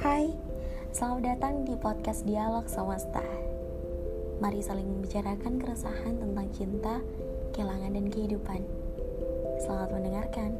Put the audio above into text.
Hai, selamat datang di podcast Dialog Semesta. Mari saling membicarakan keresahan tentang cinta, kehilangan, dan kehidupan. Selamat mendengarkan.